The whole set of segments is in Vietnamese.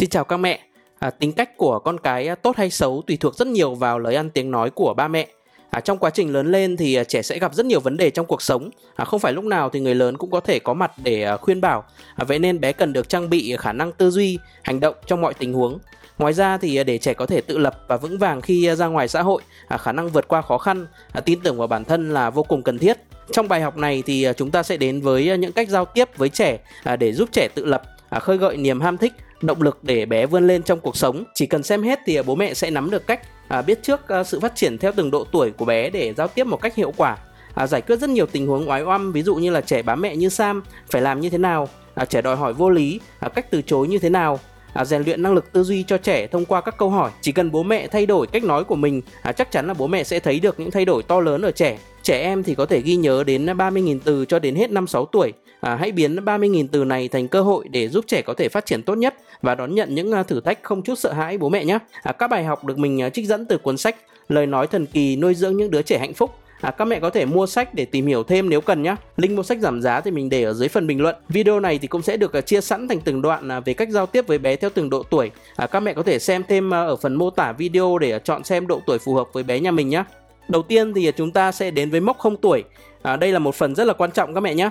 Xin chào các mẹ. À, tính cách của con cái à, tốt hay xấu tùy thuộc rất nhiều vào lời ăn tiếng nói của ba mẹ. À, trong quá trình lớn lên thì à, trẻ sẽ gặp rất nhiều vấn đề trong cuộc sống. À, không phải lúc nào thì người lớn cũng có thể có mặt để à, khuyên bảo. À, vậy nên bé cần được trang bị khả năng tư duy, hành động trong mọi tình huống. Ngoài ra thì để trẻ có thể tự lập và vững vàng khi ra ngoài xã hội, à, khả năng vượt qua khó khăn, à, tin tưởng vào bản thân là vô cùng cần thiết. Trong bài học này thì chúng ta sẽ đến với những cách giao tiếp với trẻ để giúp trẻ tự lập, khơi gợi niềm ham thích động lực để bé vươn lên trong cuộc sống. Chỉ cần xem hết thì à, bố mẹ sẽ nắm được cách à, biết trước à, sự phát triển theo từng độ tuổi của bé để giao tiếp một cách hiệu quả à, giải quyết rất nhiều tình huống oái oăm ví dụ như là trẻ bám mẹ như Sam phải làm như thế nào à, trẻ đòi hỏi vô lý à, cách từ chối như thế nào à, rèn luyện năng lực tư duy cho trẻ thông qua các câu hỏi. Chỉ cần bố mẹ thay đổi cách nói của mình à, chắc chắn là bố mẹ sẽ thấy được những thay đổi to lớn ở trẻ. Trẻ em thì có thể ghi nhớ đến 30.000 từ cho đến hết năm 6 tuổi à, hãy biến 30.000 từ này thành cơ hội để giúp trẻ có thể phát triển tốt nhất và đón nhận những à, thử thách không chút sợ hãi bố mẹ nhé. À, các bài học được mình à, trích dẫn từ cuốn sách Lời nói thần kỳ nuôi dưỡng những đứa trẻ hạnh phúc À, các mẹ có thể mua sách để tìm hiểu thêm nếu cần nhé. Link mua sách giảm giá thì mình để ở dưới phần bình luận. Video này thì cũng sẽ được à, chia sẵn thành từng đoạn về cách giao tiếp với bé theo từng độ tuổi. À, các mẹ có thể xem thêm ở phần mô tả video để chọn xem độ tuổi phù hợp với bé nhà mình nhé. Đầu tiên thì chúng ta sẽ đến với mốc 0 tuổi. À, đây là một phần rất là quan trọng các mẹ nhé.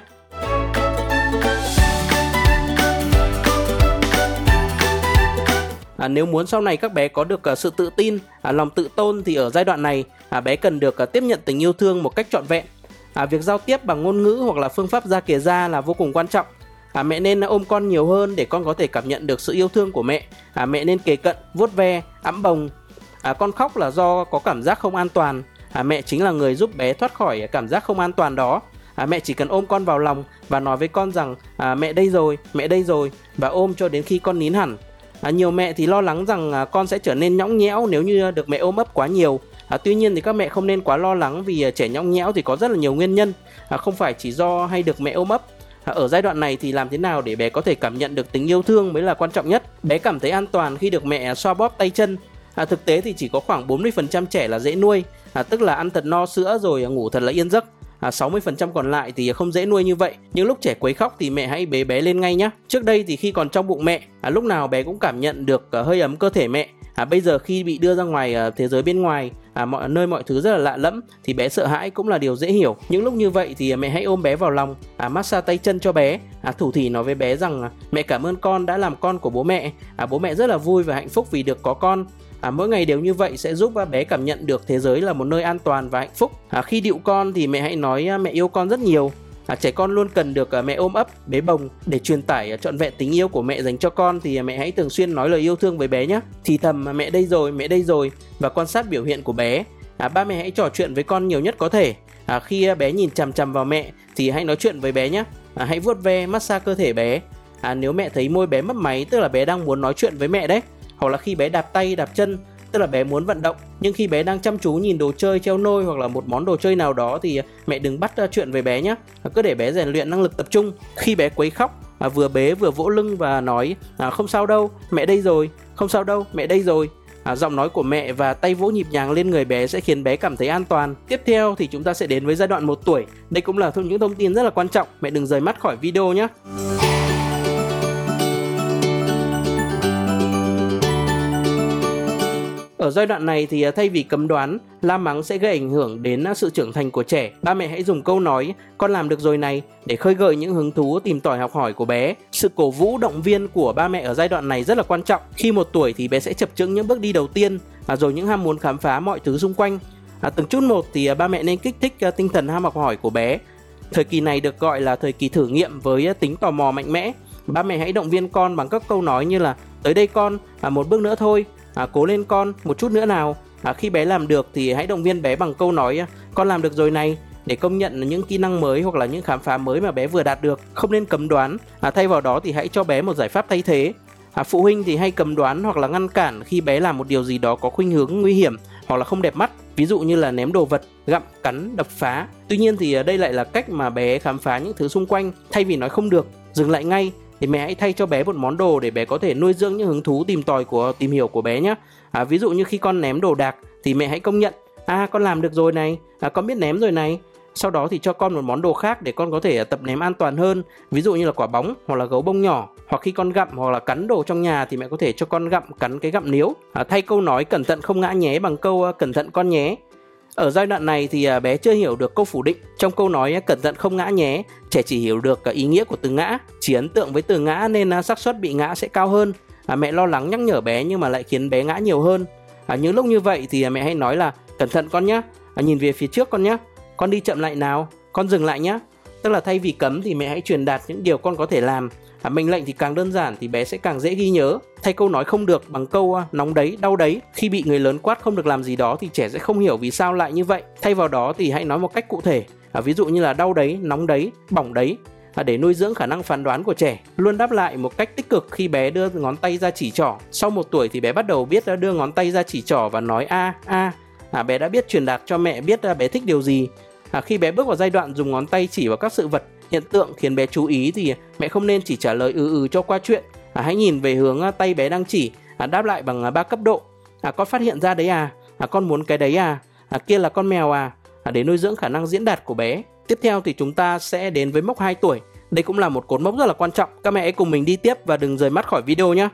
À, nếu muốn sau này các bé có được à, sự tự tin, à, lòng tự tôn thì ở giai đoạn này à, bé cần được à, tiếp nhận tình yêu thương một cách trọn vẹn. À, việc giao tiếp bằng ngôn ngữ hoặc là phương pháp ra kề ra là vô cùng quan trọng. À, mẹ nên ôm con nhiều hơn để con có thể cảm nhận được sự yêu thương của mẹ. À, mẹ nên kề cận, vuốt ve, ẵm bồng. À, con khóc là do có cảm giác không an toàn. À, mẹ chính là người giúp bé thoát khỏi cảm giác không an toàn đó. À, mẹ chỉ cần ôm con vào lòng và nói với con rằng à, mẹ đây rồi, mẹ đây rồi và ôm cho đến khi con nín hẳn. À, nhiều mẹ thì lo lắng rằng à, con sẽ trở nên nhõng nhẽo nếu như được mẹ ôm ấp quá nhiều. À, tuy nhiên thì các mẹ không nên quá lo lắng vì à, trẻ nhõng nhẽo thì có rất là nhiều nguyên nhân, à, không phải chỉ do hay được mẹ ôm ấp. À, ở giai đoạn này thì làm thế nào để bé có thể cảm nhận được tình yêu thương mới là quan trọng nhất. Bé cảm thấy an toàn khi được mẹ xoa bóp tay chân. À, thực tế thì chỉ có khoảng 40% trẻ là dễ nuôi, à, tức là ăn thật no sữa rồi à, ngủ thật là yên giấc à, 60% còn lại thì không dễ nuôi như vậy. Những lúc trẻ quấy khóc thì mẹ hãy bế bé lên ngay nhé. Trước đây thì khi còn trong bụng mẹ, à, lúc nào bé cũng cảm nhận được à, hơi ấm cơ thể mẹ. À, bây giờ khi bị đưa ra ngoài à, thế giới bên ngoài, à, mọi nơi mọi thứ rất là lạ lẫm thì bé sợ hãi cũng là điều dễ hiểu. Những lúc như vậy thì mẹ hãy ôm bé vào lòng, à, massage tay chân cho bé, à, thủ thỉ nói với bé rằng à, mẹ cảm ơn con đã làm con của bố mẹ. À, bố mẹ rất là vui và hạnh phúc vì được có con à, mỗi ngày đều như vậy sẽ giúp bé cảm nhận được thế giới là một nơi an toàn và hạnh phúc à, khi điệu con thì mẹ hãy nói à, mẹ yêu con rất nhiều À, trẻ con luôn cần được à, mẹ ôm ấp, bế bồng để truyền tải à, trọn vẹn tình yêu của mẹ dành cho con thì mẹ hãy thường xuyên nói lời yêu thương với bé nhé. Thì thầm mà mẹ đây rồi, mẹ đây rồi và quan sát biểu hiện của bé. À, ba mẹ hãy trò chuyện với con nhiều nhất có thể. À, khi bé nhìn chằm chằm vào mẹ thì hãy nói chuyện với bé nhé. À, hãy vuốt ve, massage cơ thể bé. À, nếu mẹ thấy môi bé mấp máy tức là bé đang muốn nói chuyện với mẹ đấy. Hoặc là khi bé đạp tay, đạp chân tức là bé muốn vận động. Nhưng khi bé đang chăm chú nhìn đồ chơi treo nôi hoặc là một món đồ chơi nào đó thì mẹ đừng bắt chuyện với bé nhé à, cứ để bé rèn luyện năng lực tập trung. Khi bé quấy khóc à, vừa bế vừa vỗ lưng và nói à, không sao đâu mẹ đây rồi không sao đâu mẹ đây rồi. À, giọng nói của mẹ và tay vỗ nhịp nhàng lên người bé sẽ khiến bé cảm thấy an toàn. Tiếp theo thì chúng ta sẽ đến với giai đoạn 1 tuổi. Đây cũng là những thông tin rất là quan trọng. Mẹ đừng rời mắt khỏi video nhé Ở giai đoạn này thì à, thay vì cấm đoán, la mắng sẽ gây ảnh hưởng đến à, sự trưởng thành của trẻ. Ba mẹ hãy dùng câu nói con làm được rồi này để khơi gợi những hứng thú tìm tòi học hỏi của bé. Sự cổ vũ động viên của ba mẹ ở giai đoạn này rất là quan trọng. Khi một tuổi thì bé sẽ chập chững những bước đi đầu tiên, và rồi những ham muốn khám phá mọi thứ xung quanh. À, từng chút một thì à, ba mẹ nên kích thích tinh thần ham học hỏi của bé. Thời kỳ này được gọi là thời kỳ thử nghiệm với tính tò mò mạnh mẽ. Ba mẹ hãy động viên con bằng các câu nói như là tới đây con, à, một bước nữa thôi, à, cố lên con một chút nữa nào. À, khi bé làm được thì hãy động viên bé bằng câu nói à, con làm được rồi này. Để công nhận những kỹ năng mới hoặc là những khám phá mới mà bé vừa đạt được không nên cấm đoán. À, thay vào đó thì hãy cho bé một giải pháp thay thế. À, phụ huynh thì hay cấm đoán hoặc là ngăn cản khi bé làm một điều gì đó có khuynh hướng nguy hiểm hoặc là không đẹp mắt. Ví dụ như là ném đồ vật gặm cắn đập phá. Tuy nhiên thì à, đây lại là cách mà bé khám phá những thứ xung quanh thay vì nói không được. Dừng lại ngay thì mẹ hãy thay cho bé một món đồ để bé có thể nuôi dưỡng những hứng thú tìm tòi của tìm hiểu của bé nhé à, ví dụ như khi con ném đồ đạc thì mẹ hãy công nhận à con làm được rồi này. À, con biết ném rồi này. Sau đó thì cho con một món đồ khác để con có thể à, tập ném an toàn hơn. Ví dụ như là quả bóng hoặc là gấu bông nhỏ. Hoặc khi con gặm hoặc là cắn đồ trong nhà thì mẹ có thể cho con gặm cắn cái gặm níu. À, thay câu nói cẩn thận không ngã nhé bằng câu à, cẩn thận con nhé ở giai đoạn này thì à, bé chưa hiểu được câu phủ định. Trong câu nói à, cẩn thận không ngã nhé trẻ chỉ hiểu được à, ý nghĩa của từ ngã. Chỉ ấn tượng với từ ngã nên xác suất bị ngã sẽ cao hơn. À, mẹ lo lắng nhắc nhở bé nhưng mà lại khiến bé ngã nhiều hơn. À, những lúc như vậy thì mẹ hãy nói là cẩn thận con nhé à, nhìn về phía trước con nhé con đi chậm lại nào con dừng lại nhé tức là thay vì cấm thì mẹ hãy truyền đạt những điều con có thể làm à, mệnh lệnh thì càng đơn giản thì bé sẽ càng dễ ghi nhớ. Thay câu nói không được bằng câu à, nóng đấy đau đấy. Khi bị người lớn quát không được làm gì đó thì trẻ sẽ không hiểu vì sao lại như vậy. Thay vào đó thì hãy nói một cách cụ thể. À, ví dụ như là đau đấy nóng đấy bỏng đấy. À, để nuôi dưỡng khả năng phán đoán của trẻ luôn đáp lại một cách tích cực khi bé đưa ngón tay ra chỉ trỏ. Sau một tuổi thì bé bắt đầu biết đưa ngón tay ra chỉ trỏ và nói a a. À, bé đã biết truyền đạt cho mẹ biết à, bé thích điều gì. À, khi bé bước vào giai đoạn dùng ngón tay chỉ vào các sự vật hiện tượng khiến bé chú ý thì mẹ không nên chỉ trả lời ừ ừ cho qua chuyện. À, hãy nhìn về hướng à, tay bé đang chỉ à, đáp lại bằng à, ba cấp độ. À, con phát hiện ra đấy à, à con muốn cái đấy à, à kia là con mèo à, à để nuôi dưỡng khả năng diễn đạt của bé. Tiếp theo thì chúng ta sẽ đến với mốc 2 tuổi. Đây cũng là một cột mốc rất là quan trọng. Các mẹ hãy cùng mình đi tiếp và đừng rời mắt khỏi video nhé.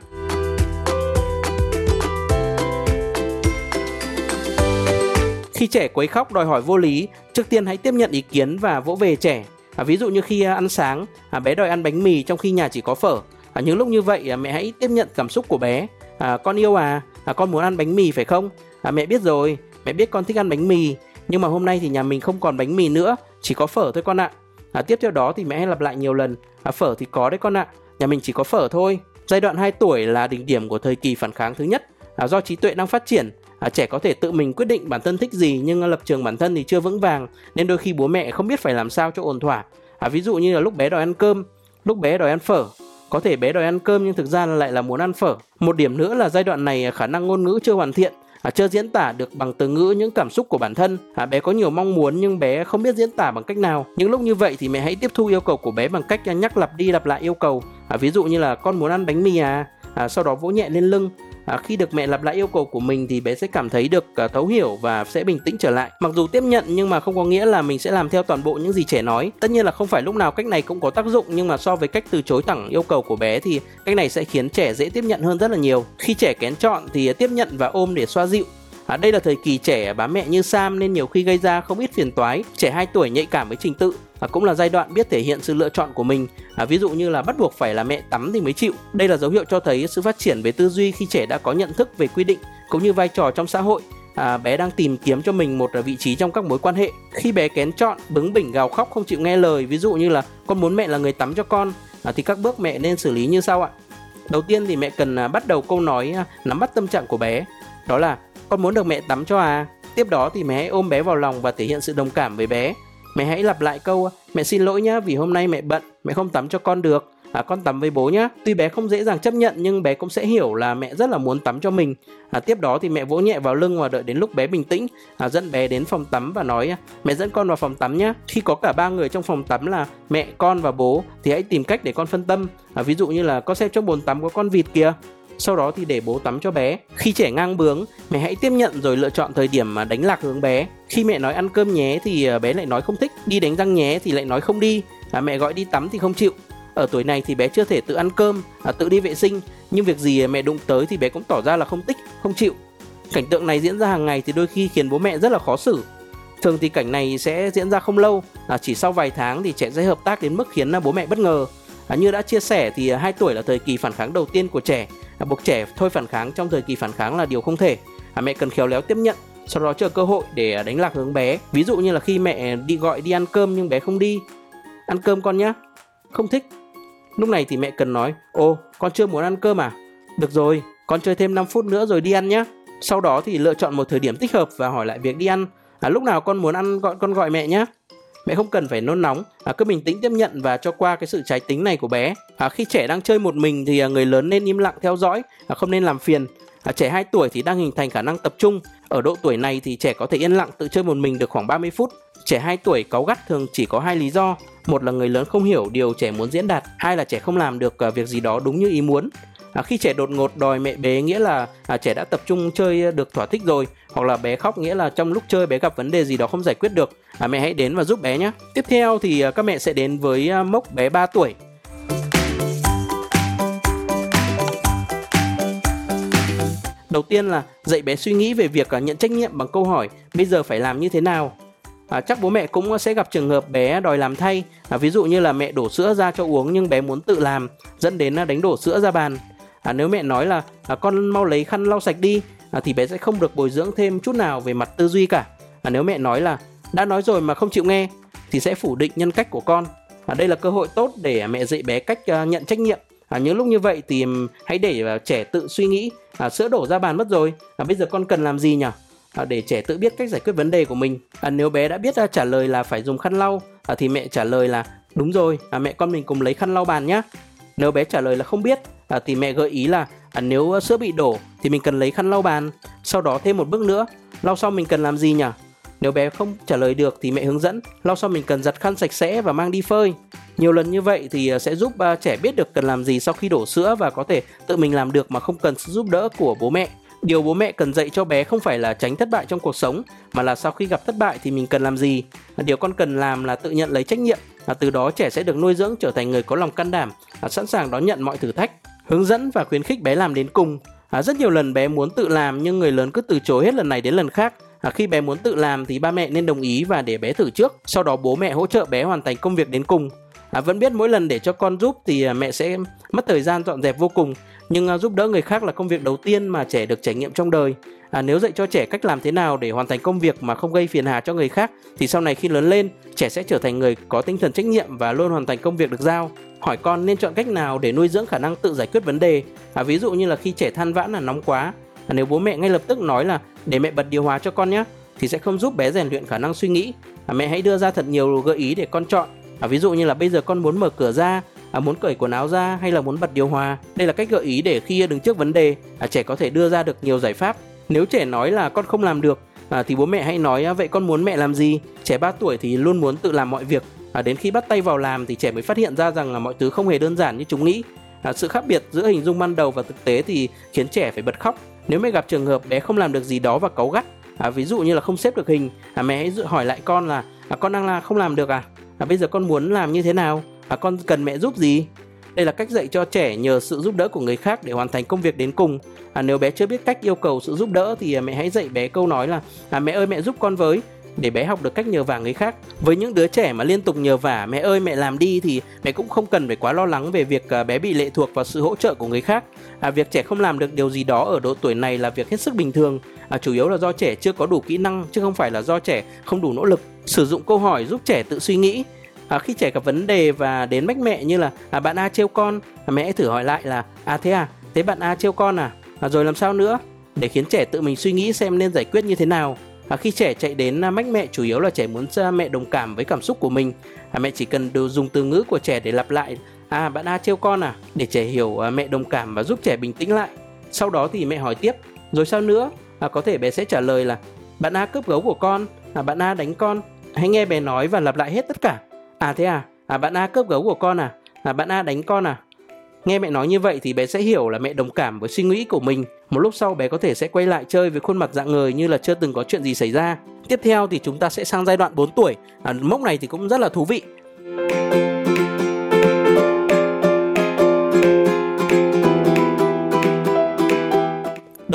Khi trẻ quấy khóc đòi hỏi vô lý, trước tiên hãy tiếp nhận ý kiến và vỗ về trẻ. À, ví dụ như khi à, ăn sáng, à, bé đòi ăn bánh mì trong khi nhà chỉ có phở. À, những lúc như vậy à, mẹ hãy tiếp nhận cảm xúc của bé. À, con yêu à, à, con muốn ăn bánh mì phải không? À, mẹ biết rồi, mẹ biết con thích ăn bánh mì, nhưng mà hôm nay thì nhà mình không còn bánh mì nữa, chỉ có phở thôi con ạ. À, tiếp theo đó thì mẹ hãy lặp lại nhiều lần. À, phở thì có đấy con ạ, nhà mình chỉ có phở thôi. Giai đoạn 2 tuổi là đỉnh điểm của thời kỳ phản kháng thứ nhất. À, do trí tuệ đang phát triển à, trẻ có thể tự mình quyết định bản thân thích gì nhưng lập trường bản thân thì chưa vững vàng nên đôi khi bố mẹ không biết phải làm sao cho ổn thỏa. À, ví dụ như là lúc bé đòi ăn cơm lúc bé đòi ăn phở. Có thể bé đòi ăn cơm nhưng thực ra lại là muốn ăn phở. Một điểm nữa là giai đoạn này à, khả năng ngôn ngữ chưa hoàn thiện à, chưa diễn tả được bằng từ ngữ những cảm xúc của bản thân. À, bé có nhiều mong muốn nhưng bé không biết diễn tả bằng cách nào. Những lúc như vậy thì mẹ hãy tiếp thu yêu cầu của bé bằng cách nhắc lặp đi lặp lại yêu cầu. À, ví dụ như là con muốn ăn bánh mì à, à sau đó vỗ nhẹ lên lưng à, khi được mẹ lặp lại yêu cầu của mình thì bé sẽ cảm thấy được uh, thấu hiểu và sẽ bình tĩnh trở lại. Mặc dù tiếp nhận nhưng mà không có nghĩa là mình sẽ làm theo toàn bộ những gì trẻ nói. Tất nhiên là không phải lúc nào cách này cũng có tác dụng nhưng mà so với cách từ chối thẳng yêu cầu của bé thì cách này sẽ khiến trẻ dễ tiếp nhận hơn rất là nhiều. Khi trẻ kén chọn thì tiếp nhận và ôm để xoa dịu. À, đây là thời kỳ trẻ bám mẹ như Sam nên nhiều khi gây ra không ít phiền toái. Trẻ 2 tuổi nhạy cảm với trình tự à, cũng là giai đoạn biết thể hiện sự lựa chọn của mình. À, ví dụ như là bắt buộc phải là mẹ tắm thì mới chịu. Đây là dấu hiệu cho thấy sự phát triển về tư duy khi trẻ đã có nhận thức về quy định cũng như vai trò trong xã hội. À, bé đang tìm kiếm cho mình một à, vị trí trong các mối quan hệ. Khi bé kén chọn, bướng bỉnh gào khóc không chịu nghe lời, ví dụ như là con muốn mẹ là người tắm cho con, à, thì các bước mẹ nên xử lý như sau ạ. Đầu tiên thì mẹ cần à, bắt đầu câu nói à, nắm bắt tâm trạng của bé. Đó là con muốn được mẹ tắm cho à? Tiếp đó thì mẹ hãy ôm bé vào lòng và thể hiện sự đồng cảm với bé. Mẹ hãy lặp lại câu mẹ xin lỗi nhá vì hôm nay mẹ bận, mẹ không tắm cho con được. À, con tắm với bố nhá. Tuy bé không dễ dàng chấp nhận nhưng bé cũng sẽ hiểu là mẹ rất là muốn tắm cho mình. À, tiếp đó thì mẹ vỗ nhẹ vào lưng và đợi đến lúc bé bình tĩnh, à, dẫn bé đến phòng tắm và nói mẹ dẫn con vào phòng tắm nhá. Khi có cả ba người trong phòng tắm là mẹ, con và bố thì hãy tìm cách để con phân tâm. À, ví dụ như là con xem trong bồn tắm có con vịt kìa sau đó thì để bố tắm cho bé. Khi trẻ ngang bướng, mẹ hãy tiếp nhận rồi lựa chọn thời điểm mà đánh lạc hướng bé. Khi mẹ nói ăn cơm nhé thì à, bé lại nói không thích, đi đánh răng nhé thì lại nói không đi, à, mẹ gọi đi tắm thì không chịu. Ở tuổi này thì bé chưa thể tự ăn cơm, à, tự đi vệ sinh, nhưng việc gì mẹ đụng tới thì bé cũng tỏ ra là không thích, không chịu. Cảnh tượng này diễn ra hàng ngày thì đôi khi khiến bố mẹ rất là khó xử. Thường thì cảnh này sẽ diễn ra không lâu, à, chỉ sau vài tháng thì trẻ sẽ hợp tác đến mức khiến à, bố mẹ bất ngờ. À, như đã chia sẻ thì à, 2 tuổi là thời kỳ phản kháng đầu tiên của trẻ À, buộc trẻ thôi phản kháng trong thời kỳ phản kháng là điều không thể. À, mẹ cần khéo léo tiếp nhận sau đó chờ cơ hội để à, đánh lạc hướng bé. Ví dụ như là khi mẹ đi gọi đi ăn cơm nhưng bé không đi. Ăn cơm con nhá. Không thích. Lúc này thì mẹ cần nói ô con chưa muốn ăn cơm à? Được rồi con chơi thêm 5 phút nữa rồi đi ăn nhé sau đó thì lựa chọn một thời điểm thích hợp và hỏi lại việc đi ăn. À, lúc nào con muốn ăn gọi con gọi mẹ nhé mẹ không cần phải nôn nóng à, cứ bình tĩnh tiếp nhận và cho qua cái sự trái tính này của bé. À, khi trẻ đang chơi một mình thì à, người lớn nên im lặng theo dõi à, không nên làm phiền. À, trẻ 2 tuổi thì đang hình thành khả năng tập trung. Ở độ tuổi này thì trẻ có thể yên lặng tự chơi một mình được khoảng 30 phút. Trẻ 2 tuổi cáu gắt thường chỉ có hai lý do. Một là người lớn không hiểu điều trẻ muốn diễn đạt. Hai là trẻ không làm được à, việc gì đó đúng như ý muốn. À, khi trẻ đột ngột đòi mẹ bế nghĩa là à, trẻ đã tập trung chơi được thỏa thích rồi hoặc là bé khóc nghĩa là trong lúc chơi bé gặp vấn đề gì đó không giải quyết được à, mẹ hãy đến và giúp bé nhé. Tiếp theo thì à, các mẹ sẽ đến với à, mốc bé 3 tuổi. Đầu tiên là dạy bé suy nghĩ về việc à, nhận trách nhiệm bằng câu hỏi bây giờ phải làm như thế nào? À, chắc bố mẹ cũng sẽ gặp trường hợp bé đòi làm thay. À, ví dụ như là mẹ đổ sữa ra cho uống nhưng bé muốn tự làm dẫn đến à, đánh đổ sữa ra bàn à, nếu mẹ nói là à, con mau lấy khăn lau sạch đi à, thì bé sẽ không được bồi dưỡng thêm chút nào về mặt tư duy cả. À, nếu mẹ nói là đã nói rồi mà không chịu nghe thì sẽ phủ định nhân cách của con. À, đây là cơ hội tốt để mẹ dạy bé cách à, nhận trách nhiệm. À, những lúc như vậy thì hãy để à, trẻ tự suy nghĩ à, sữa đổ ra bàn mất rồi. À, bây giờ con cần làm gì nhỉ? À, để trẻ tự biết cách giải quyết vấn đề của mình. À, nếu bé đã biết à, trả lời là phải dùng khăn lau à, thì mẹ trả lời là đúng rồi à, mẹ con mình cùng lấy khăn lau bàn nhé nếu bé trả lời là không biết à, thì mẹ gợi ý là à, nếu sữa bị đổ thì mình cần lấy khăn lau bàn sau đó thêm một bước nữa. Lau xong mình cần làm gì nhỉ? Nếu bé không trả lời được thì mẹ hướng dẫn lau xong mình cần giặt khăn sạch sẽ và mang đi phơi. Nhiều lần như vậy thì à, sẽ giúp uh, trẻ biết được cần làm gì sau khi đổ sữa và có thể tự mình làm được mà không cần sự giúp đỡ của bố mẹ. Điều bố mẹ cần dạy cho bé không phải là tránh thất bại trong cuộc sống mà là sau khi gặp thất bại thì mình cần làm gì? Điều con cần làm là tự nhận lấy trách nhiệm. À, từ đó trẻ sẽ được nuôi dưỡng trở thành người có lòng can đảm à, sẵn sàng đón nhận mọi thử thách hướng dẫn và khuyến khích bé làm đến cùng. À, rất nhiều lần bé muốn tự làm nhưng người lớn cứ từ chối hết lần này đến lần khác. À, khi bé muốn tự làm thì ba mẹ nên đồng ý và để bé thử trước. Sau đó bố mẹ hỗ trợ bé hoàn thành công việc đến cùng à, vẫn biết mỗi lần để cho con giúp thì à, mẹ sẽ mất thời gian dọn dẹp vô cùng. Nhưng à, giúp đỡ người khác là công việc đầu tiên mà trẻ được trải nghiệm trong đời. À, nếu dạy cho trẻ cách làm thế nào để hoàn thành công việc mà không gây phiền hà cho người khác thì sau này khi lớn lên trẻ sẽ trở thành người có tinh thần trách nhiệm và luôn hoàn thành công việc được giao. Hỏi con nên chọn cách nào để nuôi dưỡng khả năng tự giải quyết vấn đề? À, ví dụ như là khi trẻ than vãn là nóng quá à, nếu bố mẹ ngay lập tức nói là để mẹ bật điều hòa cho con nhé thì sẽ không giúp bé rèn luyện khả năng suy nghĩ. À, mẹ hãy đưa ra thật nhiều gợi ý để con chọn à, ví dụ như là bây giờ con muốn mở cửa ra à, muốn cởi quần áo ra hay là muốn bật điều hòa đây là cách gợi ý để khi đứng trước vấn đề à, trẻ có thể đưa ra được nhiều giải pháp. Nếu trẻ nói là con không làm được à, thì bố mẹ hãy nói à, vậy con muốn mẹ làm gì? Trẻ 3 tuổi thì luôn muốn tự làm mọi việc. À, đến khi bắt tay vào làm thì trẻ mới phát hiện ra rằng là mọi thứ không hề đơn giản như chúng nghĩ. À, sự khác biệt giữa hình dung ban đầu và thực tế thì khiến trẻ phải bật khóc. Nếu mẹ gặp trường hợp bé không làm được gì đó và cáu gắt à, ví dụ như là không xếp được hình à, mẹ hãy hỏi lại con là à, con đang là không làm được à? À bây giờ con muốn làm như thế nào? À, con cần mẹ giúp gì? Đây là cách dạy cho trẻ nhờ sự giúp đỡ của người khác để hoàn thành công việc đến cùng. À, nếu bé chưa biết cách yêu cầu sự giúp đỡ thì à, mẹ hãy dạy bé câu nói là à, mẹ ơi mẹ giúp con với. Để bé học được cách nhờ vả người khác. Với những đứa trẻ mà liên tục nhờ vả mẹ ơi mẹ làm đi thì mẹ cũng không cần phải quá lo lắng về việc à, bé bị lệ thuộc vào sự hỗ trợ của người khác. À, việc trẻ không làm được điều gì đó ở độ tuổi này là việc hết sức bình thường à, chủ yếu là do trẻ chưa có đủ kỹ năng chứ không phải là do trẻ không đủ nỗ lực. Sử dụng câu hỏi giúp trẻ tự suy nghĩ. À, khi trẻ gặp vấn đề và đến mách mẹ như là à, bạn A trêu con. À, mẹ hãy thử hỏi lại là à thế à? Thế bạn A trêu con à? à rồi làm sao nữa? Để khiến trẻ tự mình suy nghĩ xem nên giải quyết như thế nào. À, khi trẻ chạy đến à, mách mẹ chủ yếu là trẻ muốn ra mẹ đồng cảm với cảm xúc của mình. À, mẹ chỉ cần đều dùng từ ngữ của trẻ để lặp lại à bạn A trêu con à? Để trẻ hiểu à, mẹ đồng cảm và giúp trẻ bình tĩnh lại. Sau đó thì mẹ hỏi tiếp rồi sao nữa? À, có thể bé sẽ trả lời là bạn A cướp gấu của con à, bạn A đánh con hãy nghe bé nói và lặp lại hết tất cả À thế à? À bạn A cướp gấu của con à? À bạn A đánh con à? Nghe mẹ nói như vậy thì bé sẽ hiểu là mẹ đồng cảm với suy nghĩ của mình. Một lúc sau bé có thể sẽ quay lại chơi với khuôn mặt dạng người như là chưa từng có chuyện gì xảy ra. Tiếp theo thì chúng ta sẽ sang giai đoạn 4 tuổi. À, mốc này thì cũng rất là thú vị.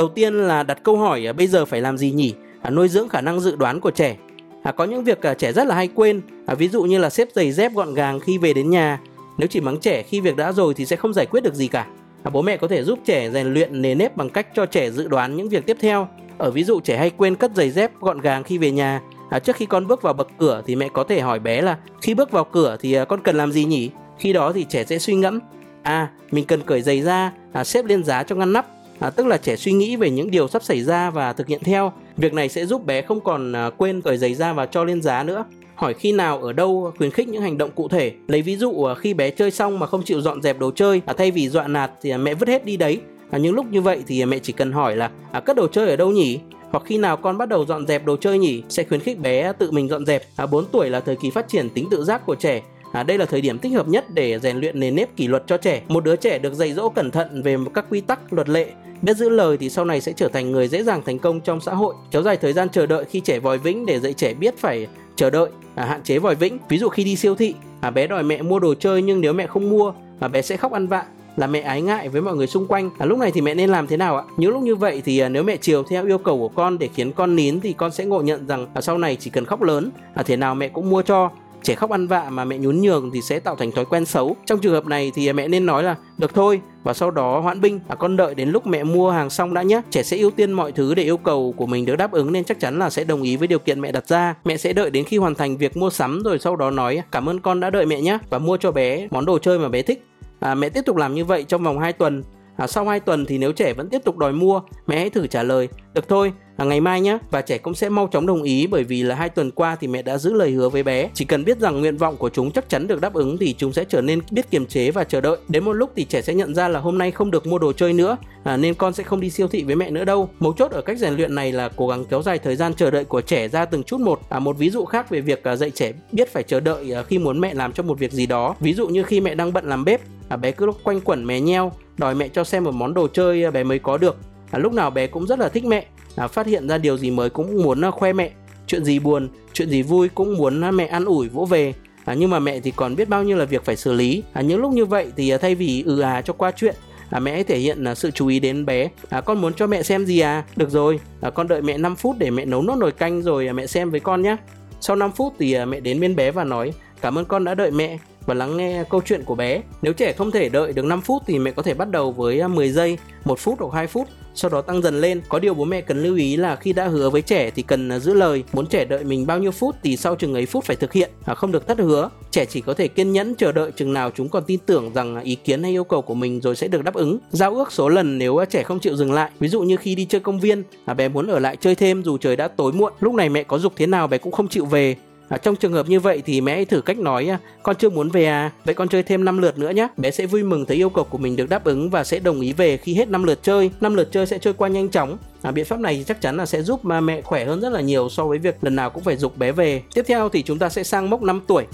Đầu tiên là đặt câu hỏi à, bây giờ phải làm gì nhỉ? À, nuôi dưỡng khả năng dự đoán của trẻ. À, có những việc à, trẻ rất là hay quên. À, ví dụ như là xếp giày dép gọn gàng khi về đến nhà. Nếu chỉ mắng trẻ khi việc đã rồi thì sẽ không giải quyết được gì cả. À, bố mẹ có thể giúp trẻ rèn luyện nề nếp bằng cách cho trẻ dự đoán những việc tiếp theo. Ở ví dụ trẻ hay quên cất giày dép gọn gàng khi về nhà. À, trước khi con bước vào bậc cửa thì mẹ có thể hỏi bé là khi bước vào cửa thì à, con cần làm gì nhỉ? Khi đó thì trẻ sẽ suy ngẫm à mình cần cởi giày ra à, xếp lên giá cho ngăn nắp à, tức là trẻ suy nghĩ về những điều sắp xảy ra và thực hiện theo. Việc này sẽ giúp bé không còn à, quên cởi giày ra và cho lên giá nữa. Hỏi khi nào ở đâu khuyến khích những hành động cụ thể. Lấy ví dụ à, khi bé chơi xong mà không chịu dọn dẹp đồ chơi à, thay vì dọa nạt thì à, mẹ vứt hết đi đấy. À, những lúc như vậy thì mẹ chỉ cần hỏi là à, cất đồ chơi ở đâu nhỉ? Hoặc khi nào con bắt đầu dọn dẹp đồ chơi nhỉ sẽ khuyến khích bé tự mình dọn dẹp. À, 4 tuổi là thời kỳ phát triển tính tự giác của trẻ. À, đây là thời điểm thích hợp nhất để rèn luyện nền nếp kỷ luật cho trẻ. Một đứa trẻ được dạy dỗ cẩn thận về các quy tắc, luật lệ, biết giữ lời thì sau này sẽ trở thành người dễ dàng thành công trong xã hội. Kéo dài thời gian chờ đợi khi trẻ vòi vĩnh để dạy trẻ biết phải chờ đợi, à, hạn chế vòi vĩnh. Ví dụ khi đi siêu thị, à, bé đòi mẹ mua đồ chơi nhưng nếu mẹ không mua, mà bé sẽ khóc ăn vạ là mẹ ái ngại với mọi người xung quanh à, lúc này thì mẹ nên làm thế nào ạ những lúc như vậy thì à, nếu mẹ chiều theo yêu cầu của con để khiến con nín thì con sẽ ngộ nhận rằng à, sau này chỉ cần khóc lớn à, thế nào mẹ cũng mua cho trẻ khóc ăn vạ mà mẹ nhún nhường thì sẽ tạo thành thói quen xấu. Trong trường hợp này thì mẹ nên nói là được thôi và sau đó hoãn binh à, con đợi đến lúc mẹ mua hàng xong đã nhé. Trẻ sẽ ưu tiên mọi thứ để yêu cầu của mình được đáp ứng nên chắc chắn là sẽ đồng ý với điều kiện mẹ đặt ra. Mẹ sẽ đợi đến khi hoàn thành việc mua sắm rồi sau đó nói cảm ơn con đã đợi mẹ nhé và mua cho bé món đồ chơi mà bé thích. À, mẹ tiếp tục làm như vậy trong vòng 2 tuần. À, sau 2 tuần thì nếu trẻ vẫn tiếp tục đòi mua mẹ hãy thử trả lời được thôi à, ngày mai nhé và trẻ cũng sẽ mau chóng đồng ý bởi vì là hai tuần qua thì mẹ đã giữ lời hứa với bé. Chỉ cần biết rằng nguyện vọng của chúng chắc chắn được đáp ứng thì chúng sẽ trở nên biết kiềm chế và chờ đợi. Đến một lúc thì trẻ sẽ nhận ra là hôm nay không được mua đồ chơi nữa à, nên con sẽ không đi siêu thị với mẹ nữa đâu. Mấu chốt ở cách rèn luyện này là cố gắng kéo dài thời gian chờ đợi của trẻ ra từng chút một. À, một ví dụ khác về việc à, dạy trẻ biết phải chờ đợi à, khi muốn mẹ làm cho một việc gì đó. Ví dụ như khi mẹ đang bận làm bếp à, bé cứ quanh quẩn mé nheo đòi mẹ cho xem một món đồ chơi à, bé mới có được. À, lúc nào bé cũng rất là thích mẹ à, phát hiện ra điều gì mới cũng muốn à, khoe mẹ. Chuyện gì buồn chuyện gì vui cũng muốn à, mẹ ăn ủi vỗ về. À, nhưng mà mẹ thì còn biết bao nhiêu là việc phải xử lý. À, những lúc như vậy thì à, thay vì ừ à cho qua chuyện à, mẹ hãy thể hiện là sự chú ý đến bé. À, con muốn cho mẹ xem gì à? Được rồi à, con đợi mẹ 5 phút để mẹ nấu nốt nồi canh rồi à, mẹ xem với con nhé sau 5 phút thì à, mẹ đến bên bé và nói cảm ơn con đã đợi mẹ và lắng nghe câu chuyện của bé. Nếu trẻ không thể đợi được 5 phút thì mẹ có thể bắt đầu với 10 giây, 1 phút hoặc 2 phút, sau đó tăng dần lên. Có điều bố mẹ cần lưu ý là khi đã hứa với trẻ thì cần à, giữ lời. Muốn trẻ đợi mình bao nhiêu phút thì sau chừng ấy phút phải thực hiện, à, không được thất hứa. Trẻ chỉ có thể kiên nhẫn chờ đợi chừng nào chúng còn tin tưởng rằng à, ý kiến hay yêu cầu của mình rồi sẽ được đáp ứng. Giao ước số lần nếu à, trẻ không chịu dừng lại. Ví dụ như khi đi chơi công viên, à, bé muốn ở lại chơi thêm dù trời đã tối muộn. Lúc này mẹ có dục thế nào bé cũng không chịu về À, trong trường hợp như vậy thì mẹ hãy thử cách nói con chưa muốn về à, vậy con chơi thêm 5 lượt nữa nhé. Bé sẽ vui mừng thấy yêu cầu của mình được đáp ứng và sẽ đồng ý về khi hết 5 lượt chơi. 5 lượt chơi sẽ trôi qua nhanh chóng. À, biện pháp này chắc chắn là sẽ giúp mà mẹ khỏe hơn rất là nhiều so với việc lần nào cũng phải dục bé về. Tiếp theo thì chúng ta sẽ sang mốc 5 tuổi.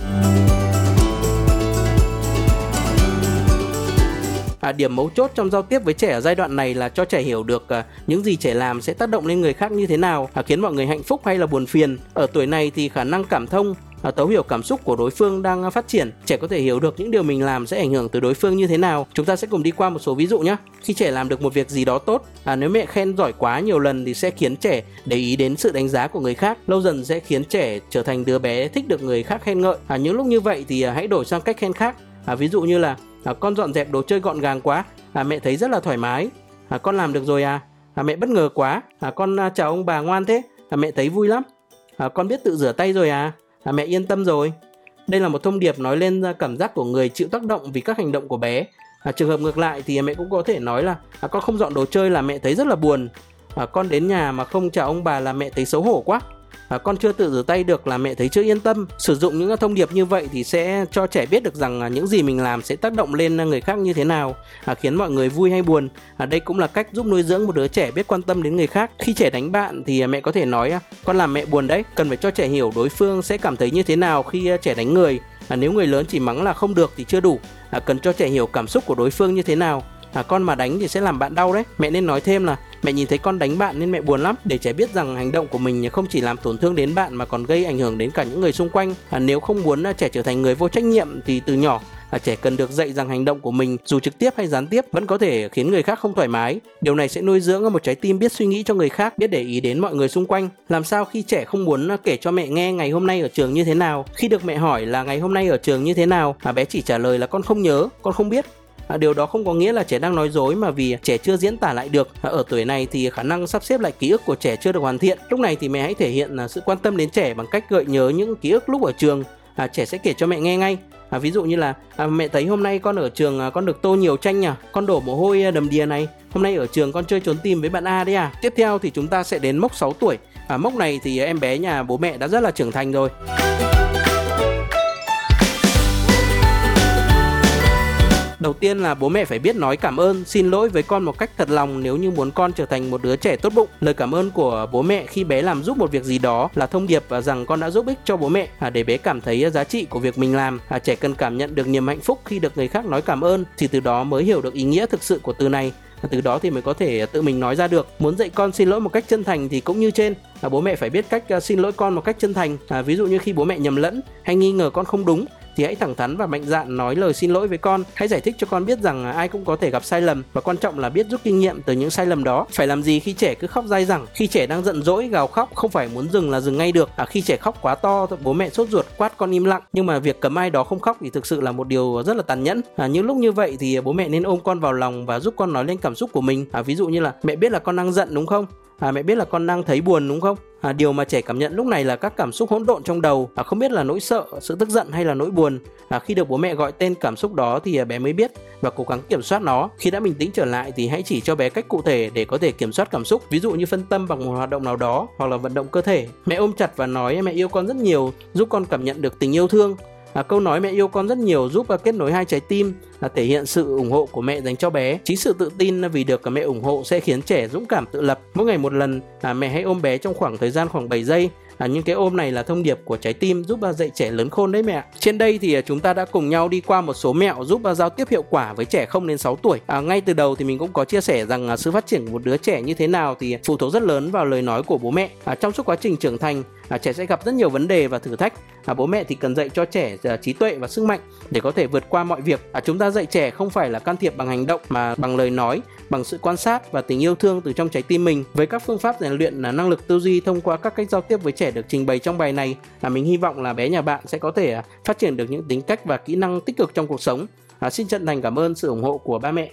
À, điểm mấu chốt trong giao tiếp với trẻ ở giai đoạn này là cho trẻ hiểu được à, những gì trẻ làm sẽ tác động lên người khác như thế nào à, khiến mọi người hạnh phúc hay là buồn phiền. Ở tuổi này thì khả năng cảm thông à, tấu hiểu cảm xúc của đối phương đang à, phát triển. Trẻ có thể hiểu được những điều mình làm sẽ ảnh hưởng tới đối phương như thế nào. Chúng ta sẽ cùng đi qua một số ví dụ nhé. Khi trẻ làm được một việc gì đó tốt à, nếu mẹ khen giỏi quá nhiều lần thì sẽ khiến trẻ để ý đến sự đánh giá của người khác. Lâu dần sẽ khiến trẻ trở thành đứa bé thích được người khác khen ngợi. À, những lúc như vậy thì à, hãy đổi sang cách khen khác à, ví dụ như là à, con dọn dẹp đồ chơi gọn gàng quá à, mẹ thấy rất là thoải mái. À, con làm được rồi à, à mẹ bất ngờ quá. À, con à, chào ông bà ngoan thế. À, mẹ thấy vui lắm. À, con biết tự rửa tay rồi à, à mẹ yên tâm rồi. Đây là một thông điệp nói lên cảm giác của người chịu tác động vì các hành động của bé. À, trường hợp ngược lại thì mẹ cũng có thể nói là à, con không dọn đồ chơi là mẹ thấy rất là buồn. À, con đến nhà mà không chào ông bà là mẹ thấy xấu hổ quá à, con chưa tự rửa tay được là mẹ thấy chưa yên tâm. Sử dụng những thông điệp như vậy thì sẽ cho trẻ biết được rằng à, những gì mình làm sẽ tác động lên người khác như thế nào à, khiến mọi người vui hay buồn. À, đây cũng là cách giúp nuôi dưỡng một đứa trẻ biết quan tâm đến người khác. Khi trẻ đánh bạn thì à, mẹ có thể nói à, con làm mẹ buồn đấy cần phải cho trẻ hiểu đối phương sẽ cảm thấy như thế nào khi trẻ đánh người. À, nếu người lớn chỉ mắng là không được thì chưa đủ. À, cần cho trẻ hiểu cảm xúc của đối phương như thế nào. À, con mà đánh thì sẽ làm bạn đau đấy. Mẹ nên nói thêm là mẹ nhìn thấy con đánh bạn nên mẹ buồn lắm để trẻ biết rằng hành động của mình không chỉ làm tổn thương đến bạn mà còn gây ảnh hưởng đến cả những người xung quanh. À, nếu không muốn à, trẻ trở thành người vô trách nhiệm thì từ nhỏ là trẻ cần được dạy rằng hành động của mình dù trực tiếp hay gián tiếp vẫn có thể khiến người khác không thoải mái. Điều này sẽ nuôi dưỡng một trái tim biết suy nghĩ cho người khác biết để ý đến mọi người xung quanh. Làm sao khi trẻ không muốn à, kể cho mẹ nghe ngày hôm nay ở trường như thế nào? Khi được mẹ hỏi là ngày hôm nay ở trường như thế nào? Mà bé chỉ trả lời là con không nhớ con không biết. À, điều đó không có nghĩa là trẻ đang nói dối mà vì trẻ chưa diễn tả lại được. À, ở tuổi này thì khả năng sắp xếp lại ký ức của trẻ chưa được hoàn thiện. Lúc này thì mẹ hãy thể hiện à, sự quan tâm đến trẻ bằng cách gợi nhớ những ký ức lúc ở trường. À, trẻ sẽ kể cho mẹ nghe ngay. À, ví dụ như là à, mẹ thấy hôm nay con ở trường à, con được tô nhiều tranh nhỉ? Con đổ mồ hôi à, đầm đìa này. Hôm nay ở trường con chơi trốn tìm với bạn A đấy à? Tiếp theo thì chúng ta sẽ đến mốc 6 tuổi. À, mốc này thì em bé nhà bố mẹ đã rất là trưởng thành rồi. Đầu tiên là bố mẹ phải biết nói cảm ơn xin lỗi với con một cách thật lòng nếu như muốn con trở thành một đứa trẻ tốt bụng. Lời cảm ơn của bố mẹ khi bé làm giúp một việc gì đó là thông điệp à, rằng con đã giúp ích cho bố mẹ à, để bé cảm thấy à, giá trị của việc mình làm. Trẻ cần cảm nhận được niềm hạnh phúc khi được người khác nói cảm ơn thì từ đó mới hiểu được ý nghĩa thực sự của từ này. Từ đó thì mới có thể tự mình nói ra được. Muốn dạy con xin lỗi một cách chân thành thì cũng như trên. Là bố mẹ phải biết cách xin lỗi con một cách chân thành. À, ví dụ như khi bố mẹ nhầm lẫn hay nghi ngờ con không đúng thì hãy thẳng thắn và mạnh dạn nói lời xin lỗi với con. Hãy giải thích cho con biết rằng ai cũng có thể gặp sai lầm và quan trọng là biết rút kinh nghiệm từ những sai lầm đó. Phải làm gì khi trẻ cứ khóc dai dẳng khi trẻ đang giận dỗi gào khóc không phải muốn dừng là dừng ngay được. À, khi trẻ khóc quá to bố mẹ sốt ruột quát con im lặng. Nhưng mà việc cấm ai đó không khóc thì thực sự là một điều rất là tàn nhẫn. À, những lúc như vậy thì bố mẹ nên ôm con vào lòng và giúp con nói lên cảm xúc của mình. À, ví dụ như là mẹ biết là con đang giận đúng không? À, mẹ biết là con đang thấy buồn đúng không? À, điều mà trẻ cảm nhận lúc này là các cảm xúc hỗn độn trong đầu. À, không biết là nỗi sợ sự tức giận hay là nỗi buồn. À, khi được bố mẹ gọi tên cảm xúc đó thì à, bé mới biết và cố gắng kiểm soát nó. Khi đã bình tĩnh trở lại thì hãy chỉ cho bé cách cụ thể để có thể kiểm soát cảm xúc. Ví dụ như phân tâm bằng một hoạt động nào đó hoặc là vận động cơ thể. Mẹ ôm chặt và nói mẹ yêu con rất nhiều giúp con cảm nhận được tình yêu thương. À, câu nói mẹ yêu con rất nhiều giúp à, kết nối hai trái tim là thể hiện sự ủng hộ của mẹ dành cho bé. Chính sự tự tin à, vì được à, mẹ ủng hộ sẽ khiến trẻ dũng cảm tự lập. Mỗi ngày một lần, à, mẹ hãy ôm bé trong khoảng thời gian khoảng 7 giây À, những cái ôm này là thông điệp của trái tim giúp ba dạy trẻ lớn khôn đấy mẹ. Trên đây thì chúng ta đã cùng nhau đi qua một số mẹo giúp ba giao tiếp hiệu quả với trẻ không đến 6 tuổi. À, ngay từ đầu thì mình cũng có chia sẻ rằng à, sự phát triển của một đứa trẻ như thế nào thì phụ thuộc rất lớn vào lời nói của bố mẹ. À, trong suốt quá trình trưởng thành à, trẻ sẽ gặp rất nhiều vấn đề và thử thách à, bố mẹ thì cần dạy cho trẻ à, trí tuệ và sức mạnh để có thể vượt qua mọi việc. À, chúng ta dạy trẻ không phải là can thiệp bằng hành động mà bằng lời nói bằng sự quan sát và tình yêu thương từ trong trái tim mình. Với các phương pháp rèn luyện là năng lực tư duy thông qua các cách giao tiếp với trẻ được trình bày trong bài này là mình hy vọng là bé nhà bạn sẽ có thể à, phát triển được những tính cách và kỹ năng tích cực trong cuộc sống. À, xin chân thành cảm ơn sự ủng hộ của ba mẹ.